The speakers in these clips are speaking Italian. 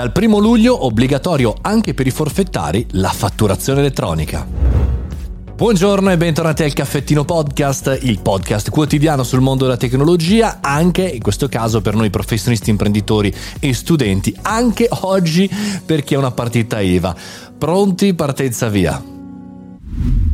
Dal 1 luglio obbligatorio anche per i forfettari la fatturazione elettronica. Buongiorno e bentornati al Caffettino Podcast, il podcast quotidiano sul mondo della tecnologia, anche in questo caso per noi professionisti, imprenditori e studenti, anche oggi per chi è una partita IVA. Pronti, partenza via.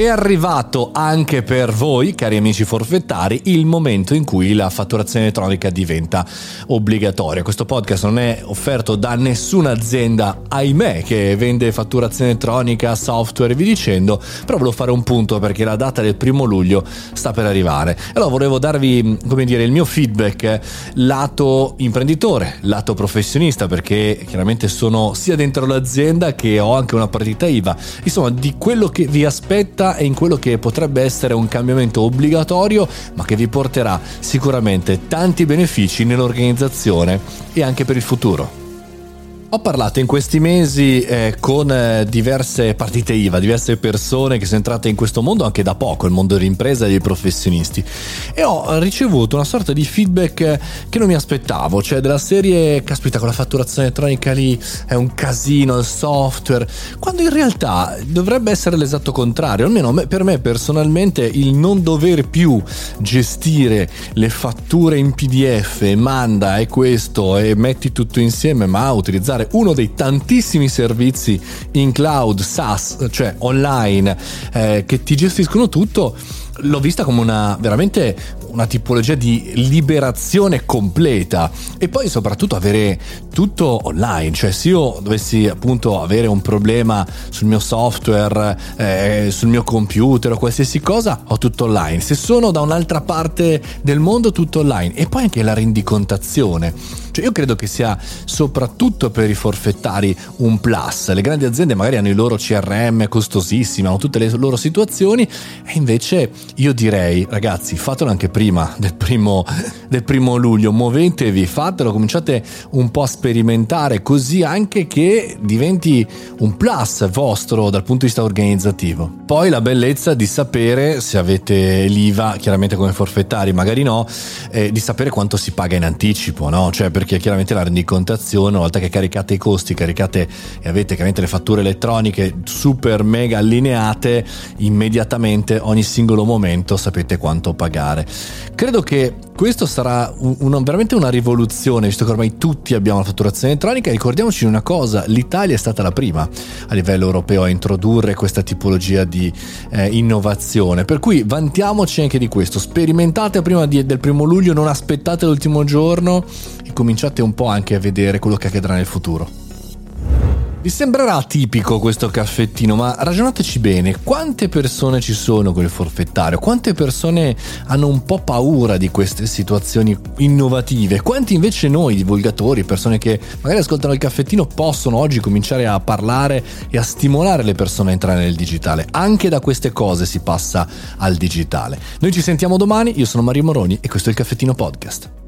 È arrivato anche per voi, cari amici forfettari, il momento in cui la fatturazione elettronica diventa obbligatoria. Questo podcast non è offerto da nessuna azienda, ahimè, che vende fatturazione elettronica, software e vi dicendo, però volevo fare un punto perché la data del primo luglio sta per arrivare. Allora volevo darvi, come dire, il mio feedback lato imprenditore, lato professionista, perché chiaramente sono sia dentro l'azienda che ho anche una partita IVA, insomma, di quello che vi aspetta e in quello che potrebbe essere un cambiamento obbligatorio, ma che vi porterà sicuramente tanti benefici nell'organizzazione e anche per il futuro. Ho parlato in questi mesi eh, con eh, diverse partite IVA, diverse persone che sono entrate in questo mondo anche da poco, il mondo dell'impresa e dei professionisti, e ho ricevuto una sorta di feedback che non mi aspettavo, cioè della serie, caspita, con la fatturazione elettronica lì è un casino, il software, quando in realtà dovrebbe essere l'esatto contrario, almeno per me personalmente il non dover più gestire le fatture in PDF, manda e questo e metti tutto insieme, ma utilizzare utilizzare uno dei tantissimi servizi in cloud, SaaS, cioè online, eh, che ti gestiscono tutto, l'ho vista come una veramente una tipologia di liberazione completa e poi soprattutto avere tutto online, cioè se io dovessi appunto avere un problema sul mio software, eh, sul mio computer o qualsiasi cosa, ho tutto online. Se sono da un'altra parte del mondo, tutto online e poi anche la rendicontazione. Cioè io credo che sia soprattutto per i forfettari un plus. Le grandi aziende magari hanno i loro CRM costosissimi, hanno tutte le loro situazioni e invece io direi ragazzi fatelo anche prima del primo, del primo luglio, muovetevi, fatelo, cominciate un po' a sperimentare così anche che diventi un plus vostro dal punto di vista organizzativo. Poi la bellezza di sapere se avete l'IVA, chiaramente come forfettari, magari no, eh, di sapere quanto si paga in anticipo, no? Cioè perché chiaramente la rendicontazione, una volta che caricate i costi, caricate e avete chiaramente le fatture elettroniche super mega allineate, immediatamente ogni singolo momento sapete quanto pagare. Credo che questo sarà un, una, veramente una rivoluzione, visto che ormai tutti abbiamo la fatturazione elettronica. Ricordiamoci una cosa, l'Italia è stata la prima a livello europeo a introdurre questa tipologia di eh, innovazione, per cui vantiamoci anche di questo, sperimentate prima di, del primo luglio, non aspettate l'ultimo giorno e cominciate un po' anche a vedere quello che accadrà nel futuro. Vi sembrerà tipico questo caffettino, ma ragionateci bene, quante persone ci sono con il forfettario? Quante persone hanno un po' paura di queste situazioni innovative? Quanti invece noi, divulgatori, persone che magari ascoltano il caffettino, possono oggi cominciare a parlare e a stimolare le persone a entrare nel digitale? Anche da queste cose si passa al digitale. Noi ci sentiamo domani, io sono Mario Moroni e questo è il Caffettino Podcast.